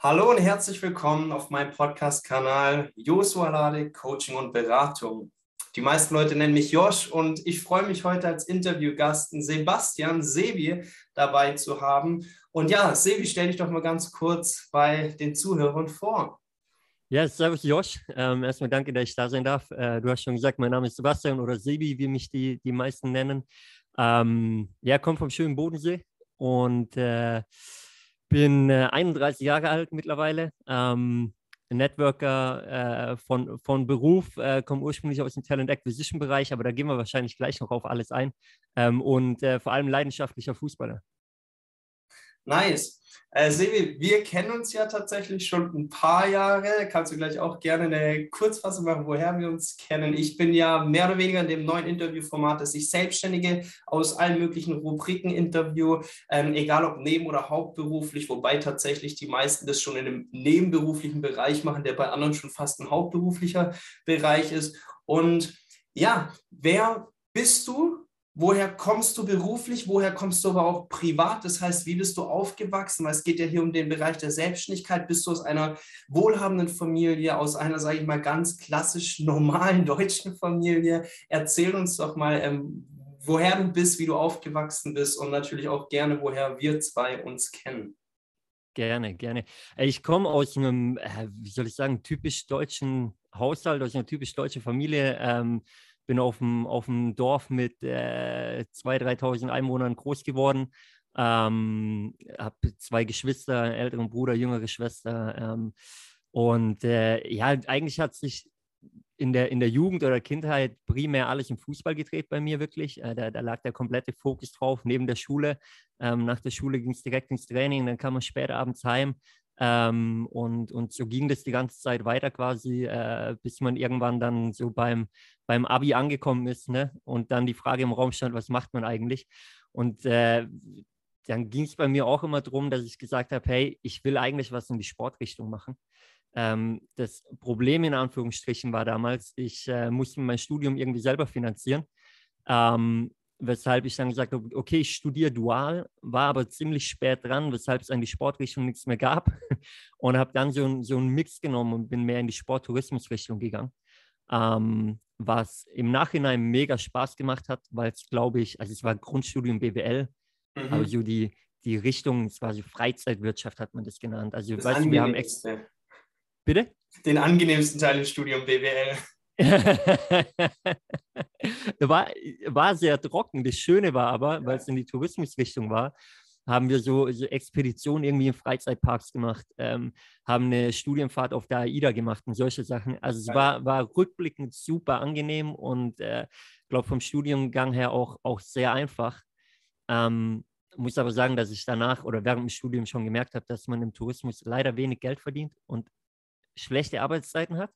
Hallo und herzlich willkommen auf meinem Podcast-Kanal Joshua Lade Coaching und Beratung. Die meisten Leute nennen mich Josh und ich freue mich heute als Interviewgast Sebastian Sebi dabei zu haben. Und ja, Sebi, stell dich doch mal ganz kurz bei den Zuhörern vor. Ja, servus Josh. Ähm, erstmal danke, dass ich da sein darf. Äh, du hast schon gesagt, mein Name ist Sebastian oder Sebi, wie mich die, die meisten nennen. Ähm, ja, komme vom schönen Bodensee und äh, bin äh, 31 Jahre alt mittlerweile. Ähm, Networker äh, von, von Beruf, äh, komme ursprünglich aus dem Talent Acquisition Bereich, aber da gehen wir wahrscheinlich gleich noch auf alles ein. Ähm, und äh, vor allem leidenschaftlicher Fußballer. Nice. Äh, Sebi, wir kennen uns ja tatsächlich schon ein paar Jahre. Kannst du gleich auch gerne eine Kurzfassung machen, woher wir uns kennen? Ich bin ja mehr oder weniger in dem neuen Interviewformat, das ich Selbstständige aus allen möglichen Rubriken interview, ähm, egal ob neben- oder hauptberuflich, wobei tatsächlich die meisten das schon in einem nebenberuflichen Bereich machen, der bei anderen schon fast ein hauptberuflicher Bereich ist. Und ja, wer bist du? Woher kommst du beruflich, woher kommst du aber auch privat? Das heißt, wie bist du aufgewachsen? Weil es geht ja hier um den Bereich der Selbstständigkeit. Bist du aus einer wohlhabenden Familie, aus einer, sage ich mal, ganz klassisch normalen deutschen Familie? Erzähl uns doch mal, ähm, woher du bist, wie du aufgewachsen bist und natürlich auch gerne, woher wir zwei uns kennen. Gerne, gerne. Ich komme aus einem, äh, wie soll ich sagen, typisch deutschen Haushalt, aus einer typisch deutschen Familie. Ähm, bin auf dem, auf dem Dorf mit äh, 2.000, 3.000 Einwohnern groß geworden. Ähm, habe zwei Geschwister, einen älteren Bruder, jüngere Schwester. Ähm, und äh, ja, eigentlich hat sich in der, in der Jugend oder Kindheit primär alles im Fußball gedreht bei mir wirklich. Äh, da, da, lag der komplette Fokus drauf, neben der Schule. Ähm, nach der Schule ging es direkt ins Training, dann kam man später abends heim. Ähm, und, und so ging das die ganze Zeit weiter quasi, äh, bis man irgendwann dann so beim, beim Abi angekommen ist ne? und dann die Frage im Raum stand, was macht man eigentlich? Und äh, dann ging es bei mir auch immer darum, dass ich gesagt habe, hey, ich will eigentlich was in die Sportrichtung machen. Ähm, das Problem in Anführungsstrichen war damals, ich äh, musste mein Studium irgendwie selber finanzieren. Ähm, weshalb ich dann gesagt habe, okay, ich studiere dual, war aber ziemlich spät dran, weshalb es an die Sportrichtung nichts mehr gab und habe dann so, so einen Mix genommen und bin mehr in die Sporttourismusrichtung gegangen, ähm, was im Nachhinein mega Spaß gemacht hat, weil es, glaube ich, also es war Grundstudium BWL, mhm. aber so die, die Richtung, es war so Freizeitwirtschaft, hat man das genannt. Also, das weißt du, wir haben extra. Bitte? Den angenehmsten Teil im Studium BWL. war, war sehr trocken. Das Schöne war aber, weil es in die Tourismusrichtung war, haben wir so, so Expeditionen irgendwie in Freizeitparks gemacht, ähm, haben eine Studienfahrt auf der AIDA gemacht und solche Sachen. Also es war, war rückblickend super angenehm und äh, glaube vom Studiengang her auch, auch sehr einfach. Ähm, muss aber sagen, dass ich danach oder während dem Studium schon gemerkt habe, dass man im Tourismus leider wenig Geld verdient und schlechte Arbeitszeiten hat.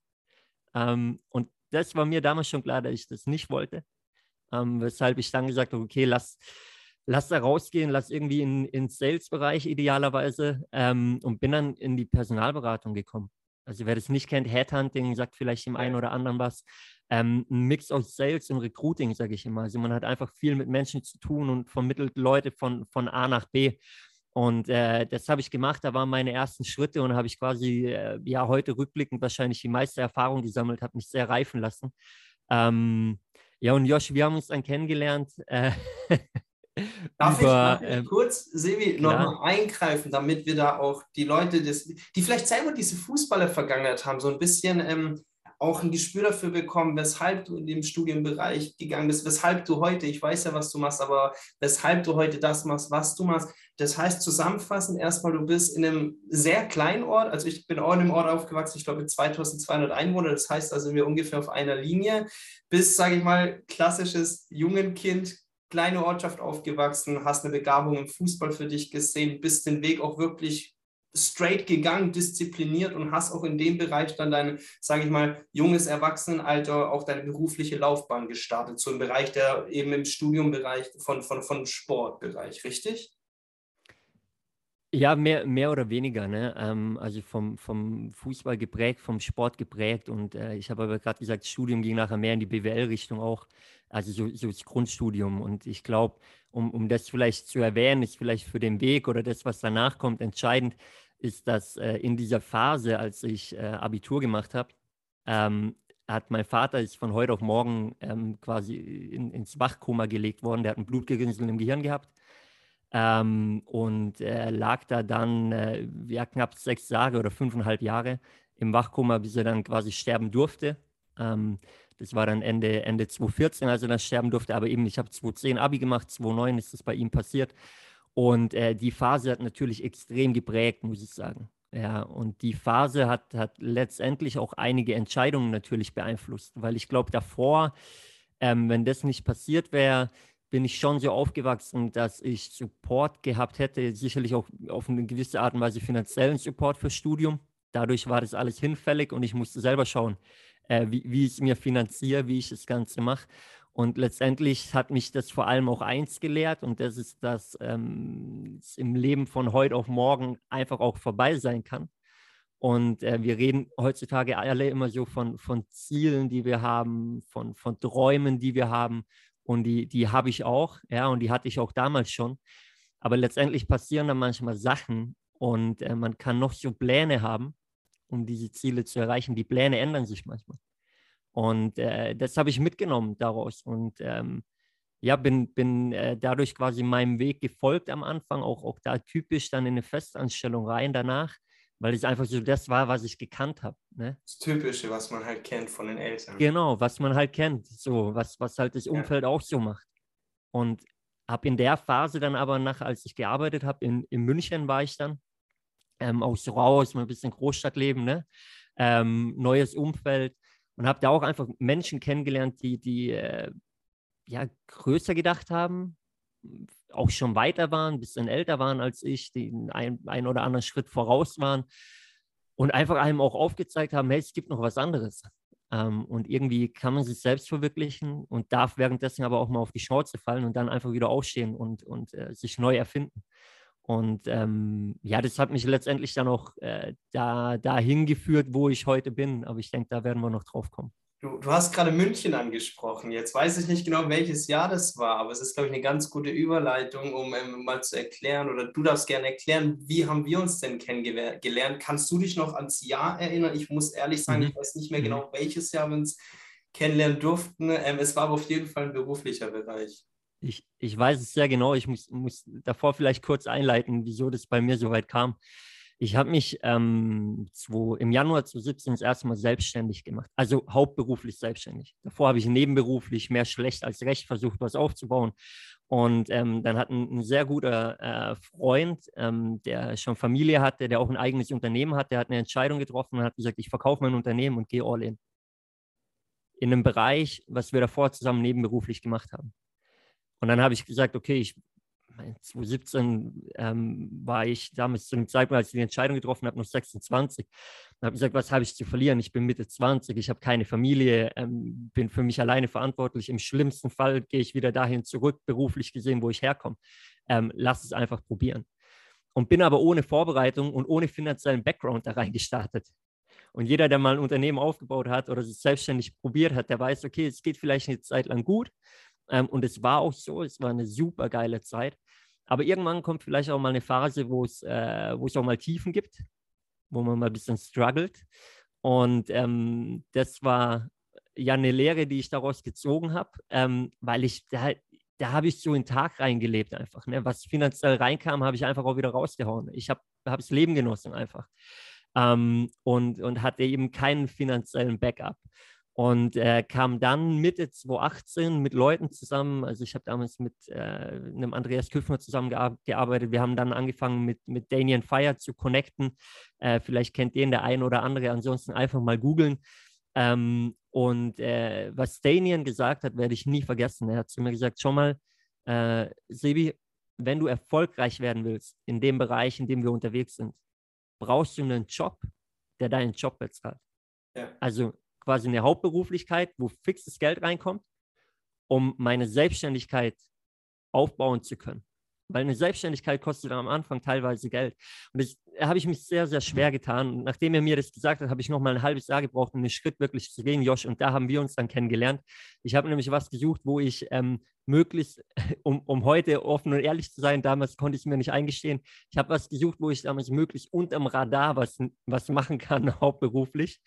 Ähm, und das war mir damals schon klar, dass ich das nicht wollte. Ähm, weshalb ich dann gesagt habe, okay, lass, lass da rausgehen, lass irgendwie in den Sales-Bereich idealerweise ähm, und bin dann in die Personalberatung gekommen. Also wer das nicht kennt, Headhunting sagt vielleicht dem einen oder anderen was. Ähm, ein Mix aus Sales und Recruiting, sage ich immer. Also man hat einfach viel mit Menschen zu tun und vermittelt Leute von, von A nach B. Und äh, das habe ich gemacht, da waren meine ersten Schritte und habe ich quasi, äh, ja, heute rückblickend wahrscheinlich die meiste Erfahrung gesammelt, habe mich sehr reifen lassen. Ähm, ja, und Josh, wir haben uns dann kennengelernt. Äh, Darf über, ich äh, kurz, Sevi, nochmal eingreifen, damit wir da auch die Leute, das, die vielleicht selber diese Fußballer-Vergangenheit haben, so ein bisschen ähm, auch ein Gespür dafür bekommen, weshalb du in dem Studienbereich gegangen bist, weshalb du heute, ich weiß ja, was du machst, aber weshalb du heute das machst, was du machst. Das heißt zusammenfassend erstmal, du bist in einem sehr kleinen Ort, also ich bin auch in einem Ort aufgewachsen, ich glaube mit 2200 Einwohnern, das heißt also wir ungefähr auf einer Linie, bis, sage ich mal, klassisches jungen Kind, kleine Ortschaft aufgewachsen, hast eine Begabung im Fußball für dich gesehen, bist den Weg auch wirklich straight gegangen, diszipliniert und hast auch in dem Bereich dann dein, sage ich mal, junges Erwachsenenalter auch deine berufliche Laufbahn gestartet, so im Bereich der eben im Studiumbereich von, von, von Sportbereich, richtig? Ja, mehr, mehr oder weniger. Ne? Ähm, also vom, vom Fußball geprägt, vom Sport geprägt. Und äh, ich habe aber gerade gesagt, das Studium ging nachher mehr in die BWL-Richtung auch. Also so, so das Grundstudium. Und ich glaube, um, um das vielleicht zu erwähnen, ist vielleicht für den Weg oder das, was danach kommt, entscheidend ist, dass äh, in dieser Phase, als ich äh, Abitur gemacht habe, ähm, hat mein Vater ist von heute auf morgen ähm, quasi in, ins Wachkoma gelegt worden. Der hat ein Blutgerinnsel im Gehirn gehabt ähm, und er lag da dann äh, ja, knapp sechs Jahre oder fünfeinhalb Jahre im Wachkoma, bis er dann quasi sterben durfte. Ähm, das war dann Ende, Ende 2014, als er dann sterben durfte. Aber eben, ich habe 2010 Abi gemacht, 2009 ist das bei ihm passiert. Und äh, die Phase hat natürlich extrem geprägt, muss ich sagen. Ja, und die Phase hat, hat letztendlich auch einige Entscheidungen natürlich beeinflusst, weil ich glaube, davor, ähm, wenn das nicht passiert wäre, bin ich schon so aufgewachsen, dass ich Support gehabt hätte, sicherlich auch auf eine gewisse Art und Weise finanziellen Support fürs Studium. Dadurch war das alles hinfällig und ich musste selber schauen, äh, wie, wie ich es mir finanziere, wie ich das Ganze mache. Und letztendlich hat mich das vor allem auch eins gelehrt und das ist, dass ähm, es im Leben von heute auf morgen einfach auch vorbei sein kann. Und äh, wir reden heutzutage alle immer so von, von Zielen, die wir haben, von, von Träumen, die wir haben. Und die, die habe ich auch, ja, und die hatte ich auch damals schon. Aber letztendlich passieren dann manchmal Sachen und äh, man kann noch so Pläne haben, um diese Ziele zu erreichen. Die Pläne ändern sich manchmal. Und äh, das habe ich mitgenommen daraus. Und ähm, ja, bin, bin äh, dadurch quasi meinem Weg gefolgt am Anfang, auch, auch da typisch dann in eine Festanstellung rein danach, weil es einfach so das war, was ich gekannt habe. Ne? Das Typische, was man halt kennt von den Eltern. Genau, was man halt kennt, so, was, was halt das Umfeld ja. auch so macht. Und habe in der Phase dann aber nach, als ich gearbeitet habe, in, in München war ich dann, ähm, aus raus, mal ein bisschen Großstadtleben, ne? Ähm, neues Umfeld, und habe da auch einfach Menschen kennengelernt, die, die äh, ja, größer gedacht haben, auch schon weiter waren, ein bisschen älter waren als ich, die einen ein oder anderen Schritt voraus waren und einfach einem auch aufgezeigt haben, hey, es gibt noch was anderes. Ähm, und irgendwie kann man sich selbst verwirklichen und darf währenddessen aber auch mal auf die Schnauze fallen und dann einfach wieder aufstehen und, und äh, sich neu erfinden. Und ähm, ja, das hat mich letztendlich dann auch äh, da, dahin geführt, wo ich heute bin. Aber ich denke, da werden wir noch drauf kommen. Du, du, hast gerade München angesprochen. Jetzt weiß ich nicht genau, welches Jahr das war, aber es ist, glaube ich, eine ganz gute Überleitung, um ähm, mal zu erklären, oder du darfst gerne erklären, wie haben wir uns denn kennengelernt? Kannst du dich noch ans Jahr erinnern? Ich muss ehrlich sagen, mhm. ich weiß nicht mehr mhm. genau, welches Jahr wir uns kennenlernen durften. Ähm, es war aber auf jeden Fall ein beruflicher Bereich. Ich, ich weiß es sehr genau. Ich muss, muss davor vielleicht kurz einleiten, wieso das bei mir so weit kam. Ich habe mich ähm, zwei, im Januar 2017 das erste Mal selbstständig gemacht, also hauptberuflich selbstständig. Davor habe ich nebenberuflich mehr schlecht als recht versucht, was aufzubauen. Und ähm, dann hat ein, ein, sehr guter äh, Freund, ähm, der schon Familie hatte, der auch ein eigenes Unternehmen hat, der hat eine Entscheidung getroffen und hat gesagt, ich verkaufe mein Unternehmen und gehe all in. In einem Bereich, was wir davor zusammen nebenberuflich gemacht haben. Und dann habe ich gesagt, okay, ich 2017 ähm, war ich damals zu dem Zeitpunkt, als ich die Entscheidung getroffen habe, noch 26. Und habe gesagt, was habe ich zu verlieren? Ich bin Mitte 20, ich habe keine Familie, ähm, bin für mich alleine verantwortlich. Im schlimmsten Fall gehe ich wieder dahin zurück, beruflich gesehen, wo ich herkomme. Ähm, lass es einfach probieren. Und bin aber ohne Vorbereitung und ohne finanziellen Background da reingestartet. Und jeder, der mal ein Unternehmen aufgebaut hat oder sich selbstständig probiert hat, der weiß, okay, es geht vielleicht eine Zeit lang gut, ähm, und es war auch so, es war eine super geile Zeit. Aber irgendwann kommt vielleicht auch mal eine Phase, wo es, äh, wo es auch mal Tiefen gibt, wo man mal ein bisschen struggelt. Und ähm, das war ja eine Lehre, die ich daraus gezogen habe, ähm, weil ich da, da habe ich so in den Tag reingelebt einfach. Ne? Was finanziell reinkam, habe ich einfach auch wieder rausgehauen. Ich habe hab das Leben genossen einfach. Ähm, und, und hatte eben keinen finanziellen Backup. Und äh, kam dann Mitte 2018 mit Leuten zusammen. Also ich habe damals mit äh, einem Andreas Küffner zusammengearbeitet. Wir haben dann angefangen mit, mit Daniel Fire zu connecten. Äh, vielleicht kennt den der ein oder andere. Ansonsten einfach mal googeln. Ähm, und äh, was Daniel gesagt hat, werde ich nie vergessen. Er hat zu mir gesagt, schon mal, äh, Sebi, wenn du erfolgreich werden willst in dem Bereich, in dem wir unterwegs sind, brauchst du einen Job, der deinen Job bezahlt. Ja. Also quasi eine Hauptberuflichkeit, wo fixes Geld reinkommt, um meine Selbstständigkeit aufbauen zu können. Weil eine Selbstständigkeit kostet am Anfang teilweise Geld. Und da habe ich mich sehr, sehr schwer getan. Und nachdem er mir das gesagt hat, habe ich noch mal ein halbes Jahr gebraucht, um den Schritt wirklich zu gehen, Josh. Und da haben wir uns dann kennengelernt. Ich habe nämlich was gesucht, wo ich ähm, möglichst, um, um heute offen und ehrlich zu sein, damals konnte ich mir nicht eingestehen. Ich habe was gesucht, wo ich damals möglichst unterm Radar was, was machen kann, hauptberuflich.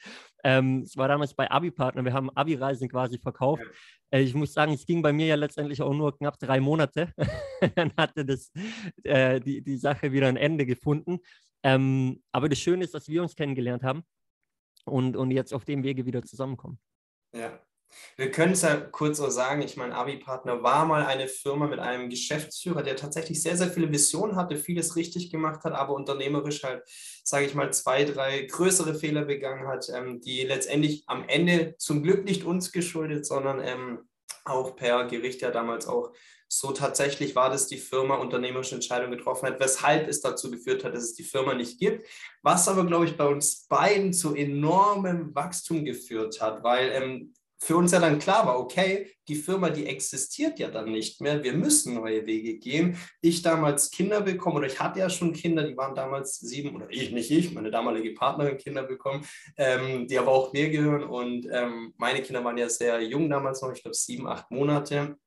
Ähm, es war damals bei Abi-Partner, wir haben Abi-Reisen quasi verkauft. Äh, ich muss sagen, es ging bei mir ja letztendlich auch nur knapp drei Monate. Dann hatte das, äh, die, die Sache wieder ein Ende gefunden. Ähm, aber das Schöne ist, dass wir uns kennengelernt haben und, und jetzt auf dem Wege wieder zusammenkommen. Ja, wir können es ja kurz so sagen, ich meine, Abi-Partner war mal eine Firma mit einem Geschäftsführer, der tatsächlich sehr, sehr viele Visionen hatte, vieles richtig gemacht hat, aber unternehmerisch halt, sage ich mal, zwei, drei größere Fehler begangen hat, ähm, die letztendlich am Ende zum Glück nicht uns geschuldet, sondern ähm, auch per Gericht ja damals auch so tatsächlich war, dass die Firma unternehmerische Entscheidungen getroffen hat, weshalb es dazu geführt hat, dass es die Firma nicht gibt. Was aber, glaube ich, bei uns beiden zu enormem Wachstum geführt hat, weil ähm, für uns ja dann klar war, okay, die Firma, die existiert ja dann nicht mehr. Wir müssen neue Wege gehen. Ich damals Kinder bekommen, oder ich hatte ja schon Kinder, die waren damals sieben, oder ich, nicht ich, meine damalige Partnerin Kinder bekommen, ähm, die aber auch mir gehören. Und ähm, meine Kinder waren ja sehr jung damals noch, ich glaube sieben, acht Monate.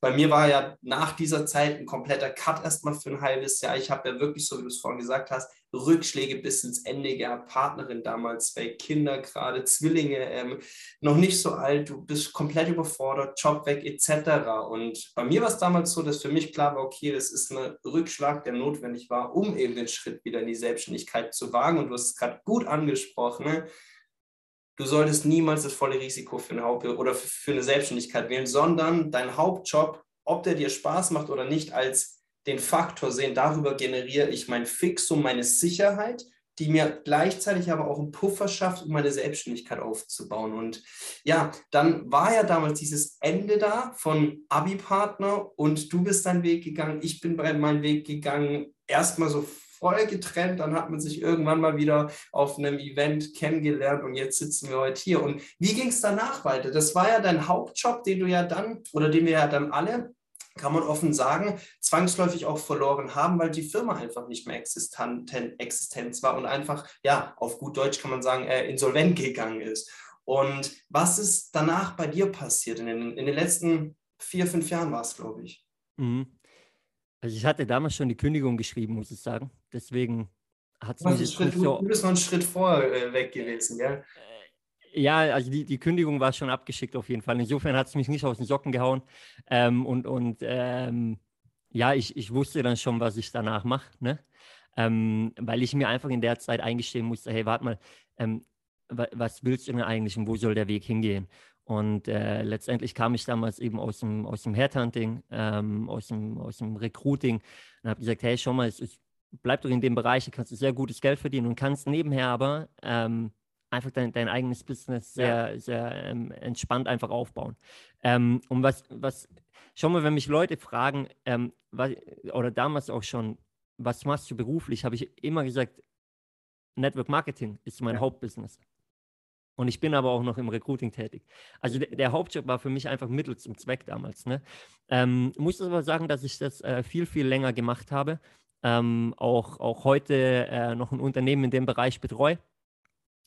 Bei mir war ja nach dieser Zeit ein kompletter Cut erstmal für ein halbes Jahr. Ich habe ja wirklich, so wie du es vorhin gesagt hast, Rückschläge bis ins Ende gehabt. Partnerin damals, zwei Kinder gerade, Zwillinge, ähm, noch nicht so alt, du bist komplett überfordert, Job weg etc. Und bei mir war es damals so, dass für mich klar war, okay, das ist ein Rückschlag, der notwendig war, um eben den Schritt wieder in die Selbstständigkeit zu wagen. Und du hast es gerade gut angesprochen. Ne? Du solltest niemals das volle Risiko für eine Haupt- oder für eine Selbstständigkeit wählen, sondern dein Hauptjob, ob der dir Spaß macht oder nicht, als den Faktor sehen. Darüber generiere ich mein Fixum, meine Sicherheit, die mir gleichzeitig aber auch einen Puffer schafft, um meine Selbstständigkeit aufzubauen. Und ja, dann war ja damals dieses Ende da von Abi-Partner und du bist deinen Weg gegangen, ich bin meinen Weg gegangen, erstmal so voll getrennt. Dann hat man sich irgendwann mal wieder auf einem Event kennengelernt und jetzt sitzen wir heute hier. Und wie ging es danach weiter? Das war ja dein Hauptjob, den du ja dann oder den wir ja dann alle kann man offen sagen, zwangsläufig auch verloren haben, weil die Firma einfach nicht mehr existent, war und einfach, ja, auf gut Deutsch kann man sagen, äh, insolvent gegangen ist. Und was ist danach bei dir passiert? In den, in den letzten vier, fünf Jahren war es, glaube ich. Mhm. Also ich hatte damals schon die Kündigung geschrieben, muss ich sagen. Deswegen hat es mich Schritt, so... Du bist noch einen Schritt vorher äh, weg gewesen, gell? Äh, ja, also die, die Kündigung war schon abgeschickt auf jeden Fall. Insofern hat es mich nicht aus den Socken gehauen. Ähm, und und ähm, ja, ich, ich wusste dann schon, was ich danach mache. Ne? Ähm, weil ich mir einfach in der Zeit eingestehen musste, hey, warte mal, ähm, was willst du denn eigentlich und wo soll der Weg hingehen? Und äh, letztendlich kam ich damals eben aus dem, aus dem Headhunting, ähm, aus, dem, aus dem Recruiting und habe gesagt, hey, schau mal, ich, bleib doch in dem Bereich, du kannst sehr gutes Geld verdienen und kannst nebenher aber ähm, einfach dein, dein eigenes Business sehr, ja. sehr ähm, entspannt einfach aufbauen. Ähm, und was, was, schau mal, wenn mich Leute fragen, ähm, was, oder damals auch schon, was machst du beruflich, habe ich immer gesagt, Network Marketing ist mein ja. Hauptbusiness. Und ich bin aber auch noch im Recruiting tätig. Also der, der Hauptjob war für mich einfach Mittel zum Zweck damals. Ne? Ähm, muss aber sagen, dass ich das äh, viel, viel länger gemacht habe. Ähm, auch, auch heute äh, noch ein Unternehmen in dem Bereich betreue.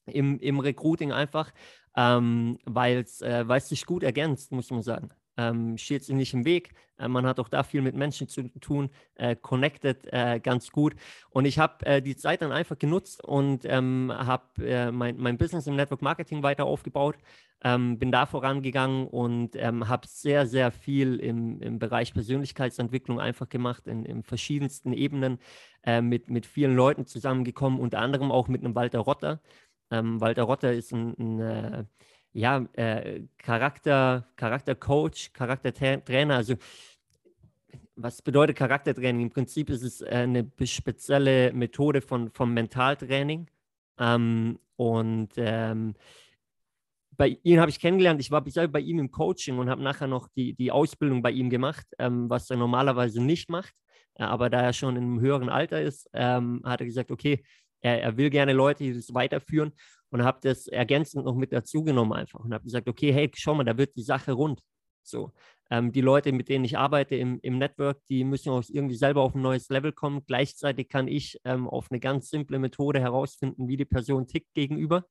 Im, im Recruiting einfach, ähm, weil es äh, sich gut ergänzt, muss man sagen ähm, steht sie nicht im Weg. Äh, man hat auch da viel mit Menschen zu tun, äh, connected äh, ganz gut. Und ich habe äh, die Zeit dann einfach genutzt und ähm, habe äh, mein, mein Business im Network Marketing weiter aufgebaut, ähm, bin da vorangegangen und ähm, habe sehr, sehr viel im, im Bereich Persönlichkeitsentwicklung einfach gemacht, in, in verschiedensten Ebenen, äh, mit, mit vielen Leuten zusammengekommen, unter anderem auch mit einem Walter Rotter. Ähm, Walter Rotter ist ein, ein ja, äh, Charakter, Charaktercoach, Charaktertrainer. Also was bedeutet Charaktertraining? Im Prinzip ist es äh, eine spezielle Methode von, vom Mentaltraining. Ähm, und ähm, bei ihm habe ich kennengelernt, ich war bisher bei ihm im Coaching und habe nachher noch die, die Ausbildung bei ihm gemacht, ähm, was er normalerweise nicht macht. Äh, aber da er schon in einem höheren Alter ist, ähm, hat er gesagt, okay, er, er will gerne Leute, die das weiterführen und habe das ergänzend noch mit dazu genommen einfach und habe gesagt, okay, hey, schau mal, da wird die Sache rund. So, ähm, die Leute, mit denen ich arbeite im, im Network, die müssen auch irgendwie selber auf ein neues Level kommen. Gleichzeitig kann ich ähm, auf eine ganz simple Methode herausfinden, wie die Person tickt gegenüber.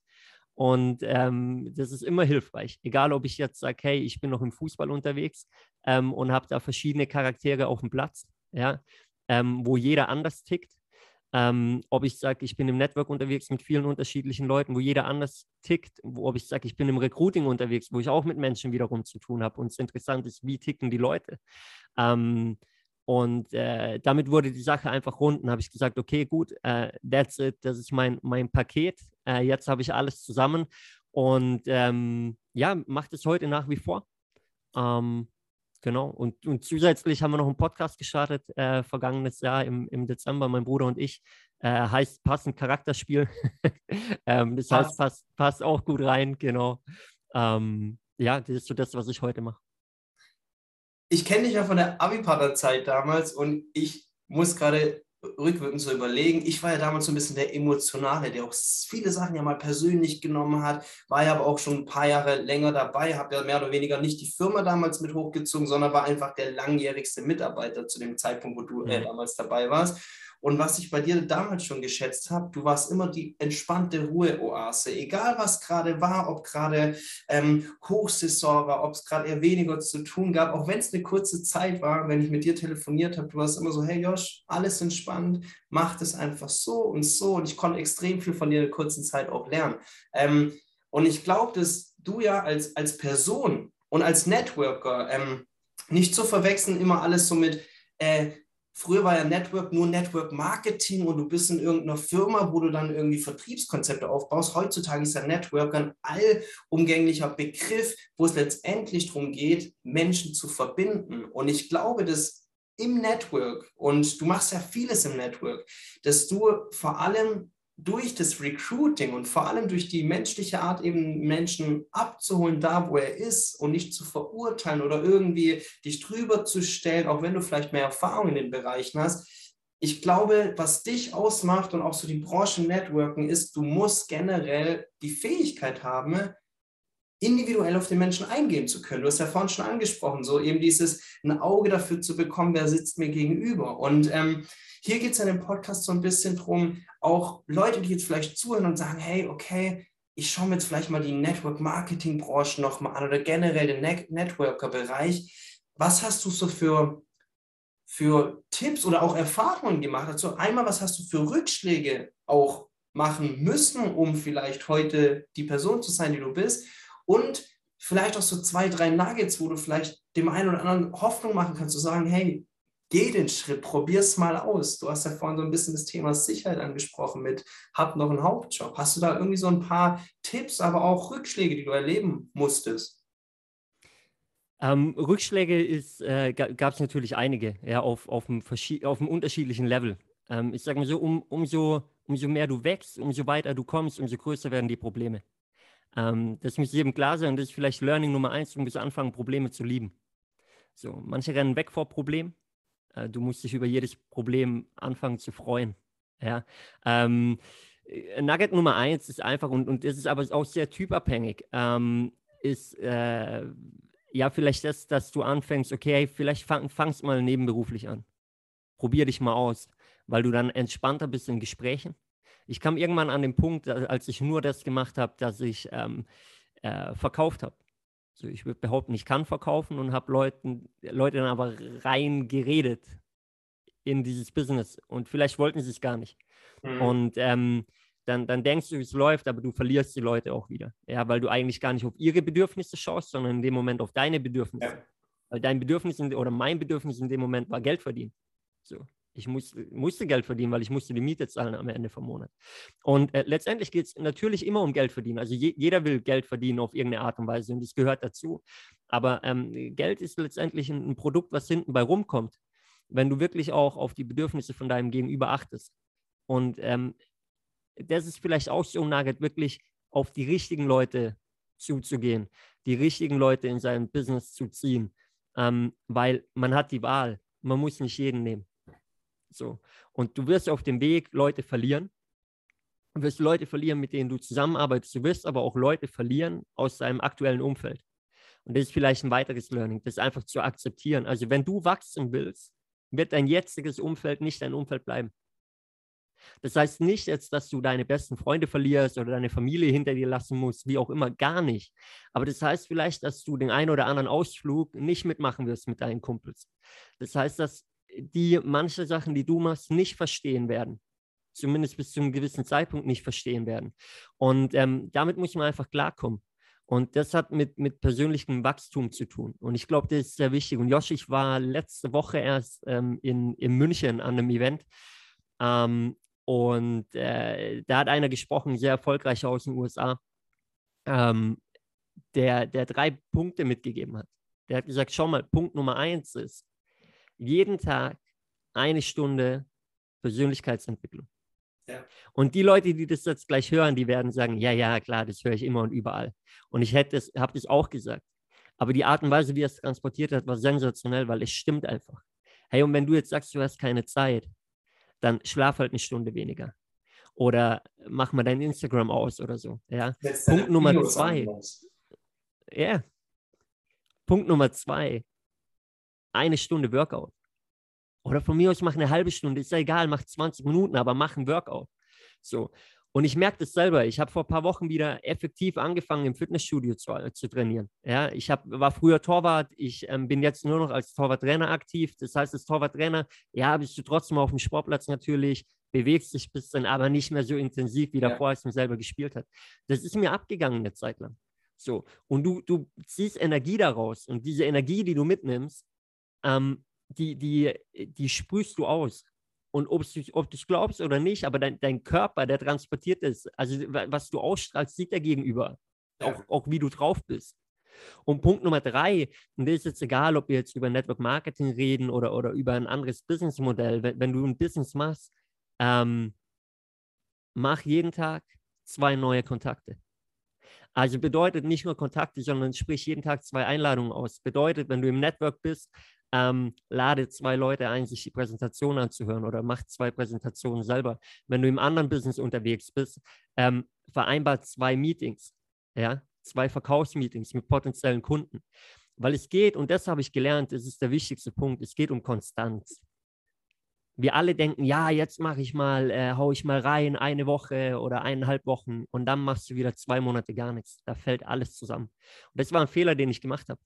Und ähm, das ist immer hilfreich. Egal, ob ich jetzt sage, hey, ich bin noch im Fußball unterwegs ähm, und habe da verschiedene Charaktere auf dem Platz, ja, ähm, wo jeder anders tickt. Ähm, ob ich sage, ich bin im Network unterwegs mit vielen unterschiedlichen Leuten, wo jeder anders tickt, wo, ob ich sage, ich bin im Recruiting unterwegs, wo ich auch mit Menschen wiederum zu tun habe und es interessant ist, wie ticken die Leute. Ähm, und äh, damit wurde die Sache einfach rund. Und habe ich gesagt, okay, gut, äh, that's it, das ist mein, mein Paket. Äh, jetzt habe ich alles zusammen. Und ähm, ja, macht es heute nach wie vor. Ähm, genau. Und, und zusätzlich haben wir noch einen Podcast gestartet, äh, vergangenes Jahr im, im Dezember, mein Bruder und ich. Äh, heißt passend Charakterspiel. ähm, das heißt, passt, passt auch gut rein, genau. Ähm, ja, das ist so das, was ich heute mache ich kenne dich ja von der Abi-Partner-Zeit damals und ich muss gerade rückwirkend so überlegen. Ich war ja damals so ein bisschen der Emotionale, der auch viele Sachen ja mal persönlich genommen hat, war ja aber auch schon ein paar Jahre länger dabei, habe ja mehr oder weniger nicht die Firma damals mit hochgezogen, sondern war einfach der langjährigste Mitarbeiter zu dem Zeitpunkt, wo du äh, damals dabei warst. Und was ich bei dir damals schon geschätzt habe, du warst immer die entspannte Ruheoase. Egal was gerade war, ob gerade ähm, Hochsaison war, ob es gerade eher weniger zu tun gab, auch wenn es eine kurze Zeit war, wenn ich mit dir telefoniert habe, du warst immer so, hey Josh, alles entspannt, mach das einfach so und so. Und ich konnte extrem viel von dir in der kurzen Zeit auch lernen. Ähm, und ich glaube, dass du ja als, als Person und als Networker ähm, nicht zu verwechseln immer alles so mit, äh, Früher war ja Network nur Network Marketing und du bist in irgendeiner Firma, wo du dann irgendwie Vertriebskonzepte aufbaust. Heutzutage ist ja Network ein allumgänglicher Begriff, wo es letztendlich darum geht, Menschen zu verbinden. Und ich glaube, dass im Network, und du machst ja vieles im Network, dass du vor allem durch das Recruiting und vor allem durch die menschliche Art, eben Menschen abzuholen, da wo er ist und nicht zu verurteilen oder irgendwie dich drüber zu stellen, auch wenn du vielleicht mehr Erfahrung in den Bereichen hast. Ich glaube, was dich ausmacht und auch so die Branchen-Networken ist, du musst generell die Fähigkeit haben, individuell auf den Menschen eingehen zu können. Du hast ja vorhin schon angesprochen, so eben dieses ein Auge dafür zu bekommen, wer sitzt mir gegenüber. Und ähm, hier geht es in dem Podcast so ein bisschen drum, auch Leute, die jetzt vielleicht zuhören und sagen, hey, okay, ich schaue mir jetzt vielleicht mal die Network-Marketing-Branche nochmal an oder generell den Net Networker-Bereich. Was hast du so für, für Tipps oder auch Erfahrungen gemacht? Also einmal, was hast du für Rückschläge auch machen müssen, um vielleicht heute die Person zu sein, die du bist? Und vielleicht auch so zwei, drei Nuggets, wo du vielleicht dem einen oder anderen Hoffnung machen kannst, zu sagen, hey, geh den Schritt, probier es mal aus. Du hast ja vorhin so ein bisschen das Thema Sicherheit angesprochen mit, hab noch einen Hauptjob. Hast du da irgendwie so ein paar Tipps, aber auch Rückschläge, die du erleben musstest? Ähm, Rückschläge äh, gab es natürlich einige, ja, auf, auf, einem, auf einem unterschiedlichen Level. Ähm, ich sage mal so, um, umso, umso mehr du wächst, umso weiter du kommst, umso größer werden die Probleme. Ähm, das muss jedem klar sein und das ist vielleicht Learning Nummer eins, du musst anfangen, Probleme zu lieben. So, manche rennen weg vor Problemen, du musst dich über jedes Problem anfangen zu freuen. Ja. Ähm, äh, Nugget Nummer eins ist einfach, und, und das ist aber auch sehr typabhängig, ähm, ist äh, ja vielleicht das, dass du anfängst, okay, vielleicht fang, fangst mal nebenberuflich an. Probier dich mal aus, weil du dann entspannter bist in Gesprächen. Ich kam irgendwann an den Punkt, als ich nur das gemacht habe, dass ich ähm, äh, verkauft habe. So, ich würde behaupten, ich kann verkaufen und habe Leuten, Leute dann aber rein geredet in dieses Business und vielleicht wollten sie es gar nicht. Mhm. Und ähm, dann, dann denkst du, wie es läuft, aber du verlierst die Leute auch wieder. Ja, weil du eigentlich gar nicht auf ihre Bedürfnisse schaust, sondern in dem Moment auf deine Bedürfnisse. Ja. Weil dein Bedürfnis in, oder mein Bedürfnis in dem Moment war Geld verdienen. So. Ich muss, musste Geld verdienen, weil ich musste die Miete zahlen am Ende vom Monat. Und äh, letztendlich geht es natürlich immer um Geld verdienen. Also je, jeder will Geld verdienen auf irgendeine Art und Weise und das gehört dazu. Aber ähm, Geld ist letztendlich ein, ein Produkt, was hinten bei rumkommt, wenn du wirklich auch auf die Bedürfnisse von deinem Gegenüber achtest. Und ähm, das ist vielleicht auch so ein Nugget, wirklich auf die richtigen Leute zuzugehen, die richtigen Leute in sein Business zu ziehen, ähm, weil man hat die Wahl. Man muss nicht jeden nehmen. So. Und du wirst auf dem Weg Leute verlieren. Du wirst Leute verlieren, mit denen du zusammenarbeitest. Du wirst aber auch Leute verlieren aus deinem aktuellen Umfeld. Und das ist vielleicht ein weiteres Learning, das einfach zu akzeptieren. Also wenn du wachsen willst, wird dein jetziges Umfeld nicht dein Umfeld bleiben. Das heißt nicht jetzt, dass du deine besten Freunde verlierst oder deine Familie hinter dir lassen musst, wie auch immer, gar nicht. Aber das heißt vielleicht, dass du den einen oder anderen Ausflug nicht mitmachen wirst mit deinen Kumpels. Das heißt, dass die manche Sachen, die du machst, nicht verstehen werden. Zumindest bis zu einem gewissen Zeitpunkt nicht verstehen werden. Und ähm, damit muss man einfach klarkommen. Und das hat mit, mit persönlichem Wachstum zu tun. Und ich glaube, das ist sehr wichtig. Und Josh, ich war letzte Woche erst ähm, in, in München an einem Event. Ähm, und äh, da hat einer gesprochen, sehr erfolgreich aus den USA, ähm, der, der drei Punkte mitgegeben hat. Der hat gesagt, schau mal, Punkt Nummer eins ist, jeden Tag eine Stunde Persönlichkeitsentwicklung. Ja. Und die Leute, die das jetzt gleich hören, die werden sagen, ja, ja, klar, das höre ich immer und überall. Und ich hätte es, habe das auch gesagt. Aber die Art und Weise, wie er es transportiert hat, war sensationell, weil es stimmt einfach. Hey, und wenn du jetzt sagst, du hast keine Zeit, dann schlaf halt eine Stunde weniger. Oder mach mal dein Instagram aus oder so. Ja. Punkt Nummer Videos zwei. Ja. Yeah. Punkt Nummer zwei. Eine Stunde Workout. Oder von mir aus mach eine halbe Stunde, ist ja egal, mach 20 Minuten, aber mach ein Workout. So. Und ich merke das selber. Ich habe vor ein paar Wochen wieder effektiv angefangen, im Fitnessstudio zu, äh, zu trainieren. Ja, ich hab, war früher Torwart. Ich ähm, bin jetzt nur noch als Torwarttrainer aktiv. Das heißt, als Torwarttrainer, ja, bist du trotzdem auf dem Sportplatz natürlich, bewegst dich ein bisschen, aber nicht mehr so intensiv wie davor, ja. als man selber gespielt hat. Das ist mir abgegangen eine Zeit lang. So. Und du, du ziehst Energie daraus. Und diese Energie, die du mitnimmst, ähm, die, die, die sprühst du aus. Und ob du es glaubst oder nicht, aber dein, dein Körper, der transportiert ist, also was du ausstrahlst, sieht der Gegenüber. Ja. Auch, auch wie du drauf bist. Und Punkt Nummer drei, und das ist jetzt egal, ob wir jetzt über Network Marketing reden oder, oder über ein anderes Businessmodell, wenn, wenn du ein Business machst, ähm, mach jeden Tag zwei neue Kontakte. Also bedeutet nicht nur Kontakte, sondern sprich jeden Tag zwei Einladungen aus. Bedeutet, wenn du im Network bist, ähm, lade zwei Leute ein, sich die Präsentation anzuhören oder mach zwei Präsentationen selber. Wenn du im anderen Business unterwegs bist, ähm, vereinbart zwei Meetings, ja, zwei Verkaufsmeetings mit potenziellen Kunden. Weil es geht, und das habe ich gelernt, das ist der wichtigste Punkt, es geht um Konstanz. Wir alle denken, ja, jetzt mache ich mal, äh, hau ich mal rein, eine Woche oder eineinhalb Wochen und dann machst du wieder zwei Monate gar nichts. Da fällt alles zusammen. Und das war ein Fehler, den ich gemacht habe.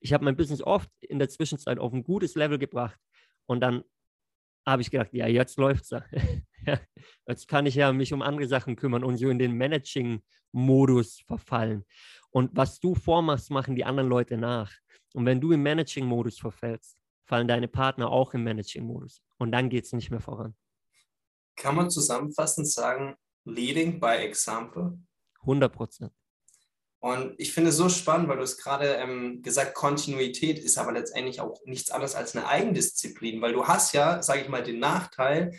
Ich habe mein Business oft in der Zwischenzeit auf ein gutes Level gebracht und dann habe ich gedacht, ja, jetzt läuft es. jetzt kann ich ja mich um andere Sachen kümmern und so in den Managing-Modus verfallen. Und was du vormachst, machen die anderen Leute nach. Und wenn du im Managing-Modus verfällst, fallen deine Partner auch im Managing-Modus. Und dann geht es nicht mehr voran. Kann man zusammenfassend sagen, leading by example? 100 Prozent. Und ich finde es so spannend, weil du es gerade ähm, gesagt, Kontinuität ist aber letztendlich auch nichts anderes als eine Eigendisziplin, weil du hast ja, sage ich mal, den Nachteil,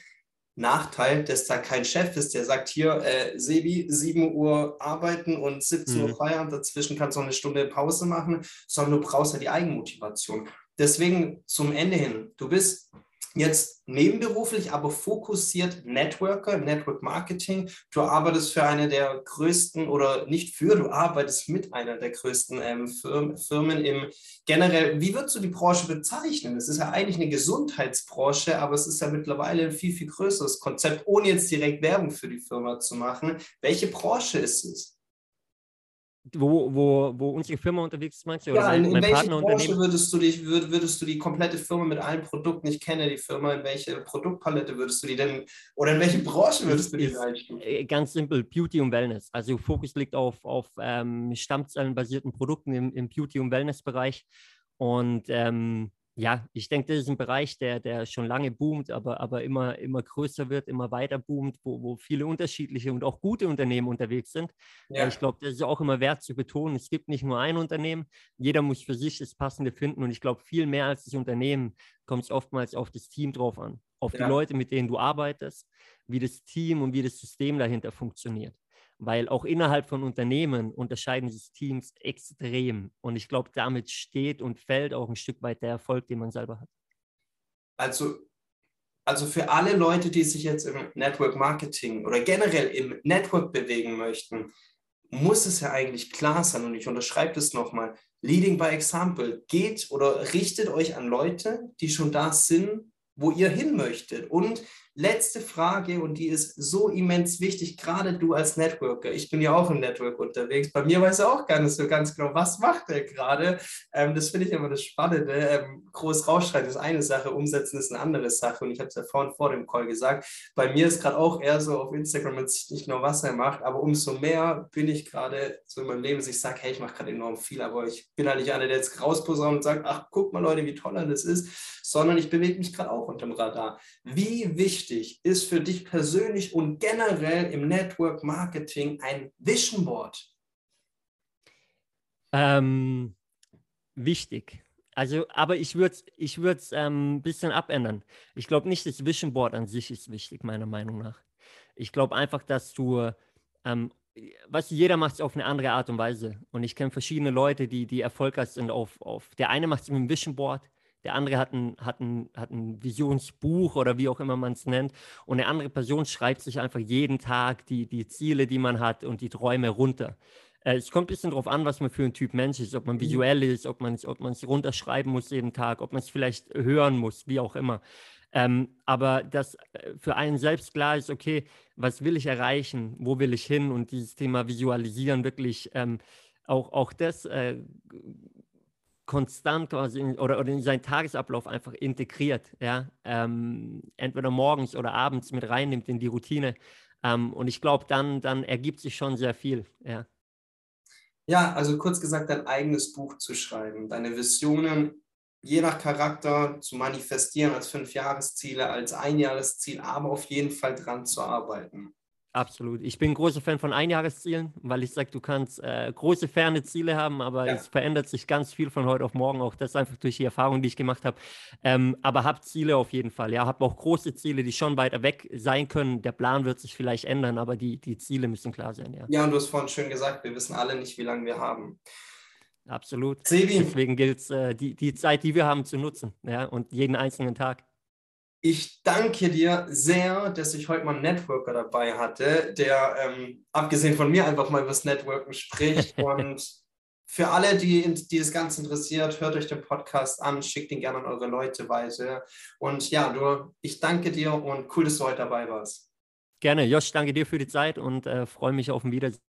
Nachteil, dass da kein Chef ist, der sagt, hier, äh, Sebi, 7 Uhr arbeiten und 17 Uhr mhm. Feierabend, dazwischen kannst du noch eine Stunde Pause machen, sondern du brauchst ja die Eigenmotivation. Deswegen zum Ende hin, du bist jetzt nebenberuflich, aber fokussiert Networker, Network Marketing. Du arbeitest für eine der größten oder nicht für, du arbeitest mit einer der größten ähm, Firmen im generell. Wie würdest du die Branche bezeichnen? Es ist ja eigentlich eine Gesundheitsbranche, aber es ist ja mittlerweile ein viel, viel größeres Konzept, ohne jetzt direkt Werbung für die Firma zu machen. Welche Branche ist es? Wo, wo, wo unsere Firma unterwegs ist, meinst du? Ja, in, in welche Branche würdest du, dich, würd, würdest du die komplette Firma mit allen Produkten, ich kenne die Firma, in welche Produktpalette würdest du die denn, oder in welche Branche würdest du die denn einstufen? Äh, ganz simpel, Beauty und Wellness. Also Fokus liegt auf, auf ähm, stammzellenbasierten Produkten im, im Beauty- und Wellness-Bereich. Und ähm, ja, ich denke, das ist ein Bereich, der, der schon lange boomt, aber, aber immer, immer größer wird, immer weiter boomt, wo, wo viele unterschiedliche und auch gute Unternehmen unterwegs sind. Ja. Ich glaube, das ist auch immer wert zu betonen. Es gibt nicht nur ein Unternehmen, jeder muss für sich das Passende finden. Und ich glaube, viel mehr als das Unternehmen kommt es oftmals auf das Team drauf an, auf ja. die Leute, mit denen du arbeitest, wie das Team und wie das System dahinter funktioniert weil auch innerhalb von Unternehmen unterscheiden sich Teams extrem. Und ich glaube, damit steht und fällt auch ein Stück weit der Erfolg, den man selber hat. Also, also für alle Leute, die sich jetzt im Network Marketing oder generell im Network bewegen möchten, muss es ja eigentlich klar sein, und ich unterschreibe das nochmal, Leading by Example, geht oder richtet euch an Leute, die schon da sind, wo ihr hin möchtet. Und letzte Frage und die ist so immens wichtig, gerade du als Networker. Ich bin ja auch im Network unterwegs. Bei mir weiß er auch gar nicht so ganz genau, was macht er gerade. Ähm, das finde ich immer das Spannende. Ähm, groß rausschreien ist eine Sache, umsetzen ist eine andere Sache. Und ich habe es ja vorhin vor dem Call gesagt. Bei mir ist gerade auch eher so auf Instagram, man sieht nicht nur, was er macht, aber umso mehr bin ich gerade so in meinem Leben, dass ich sage, hey, ich mache gerade enorm viel, aber ich bin halt nicht einer, der jetzt rausposaunt und sagt, ach, guck mal Leute, wie toll das ist, sondern ich bewege mich gerade auch unterm Radar. Wie wichtig ist für dich persönlich und generell im Network Marketing ein Vision Board? Ähm, wichtig. Also, aber ich würde es ich ähm, ein bisschen abändern. Ich glaube nicht, das Vision Board an sich ist wichtig, meiner Meinung nach. Ich glaube einfach, dass du, ähm, was jeder macht es auf eine andere Art und Weise. Und ich kenne verschiedene Leute, die, die erfolgreich sind auf, auf der eine macht es mit dem Vision Board, der andere hat ein, hat, ein, hat ein Visionsbuch oder wie auch immer man es nennt. Und eine andere Person schreibt sich einfach jeden Tag die, die Ziele, die man hat und die Träume runter. Äh, es kommt ein bisschen darauf an, was man für ein Typ Mensch ist, ob man mhm. visuell ist, ob man es ob runterschreiben muss jeden Tag, ob man es vielleicht hören muss, wie auch immer. Ähm, aber dass äh, für einen selbst klar ist, okay, was will ich erreichen, wo will ich hin und dieses Thema Visualisieren wirklich ähm, auch, auch das äh, konstant quasi in, oder, oder in seinen Tagesablauf einfach integriert, ja, ähm, entweder morgens oder abends mit reinnimmt in die Routine. Ähm, und ich glaube, dann, dann ergibt sich schon sehr viel, ja. Ja, also kurz gesagt, dein eigenes Buch zu schreiben, deine Visionen je nach Charakter zu manifestieren als Fünfjahresziele, als Einjahresziel, aber auf jeden Fall dran zu arbeiten. Absolut. Ich bin ein großer Fan von Einjahreszielen, weil ich sage, du kannst äh, große, ferne Ziele haben, aber ja. es verändert sich ganz viel von heute auf morgen. Auch das einfach durch die Erfahrung, die ich gemacht habe. Ähm, aber hab Ziele auf jeden Fall. Ja, hab auch große Ziele, die schon weiter weg sein können. Der Plan wird sich vielleicht ändern, aber die, die Ziele müssen klar sein. Ja. ja, und du hast vorhin schön gesagt, wir wissen alle nicht, wie lange wir haben. Absolut. Sebi. Deswegen gilt es, äh, die, die Zeit, die wir haben, zu nutzen. Ja, und jeden einzelnen Tag. Ich danke dir sehr, dass ich heute mal einen Networker dabei hatte, der ähm, abgesehen von mir einfach mal über das Networken spricht. Und für alle, die, die das Ganze interessiert, hört euch den Podcast an, schickt ihn gerne an eure Leute weiter. Und ja, du, ich danke dir und cool, dass du heute dabei warst. Gerne. Josh, danke dir für die Zeit und äh, freue mich auf ein Wiedersehen.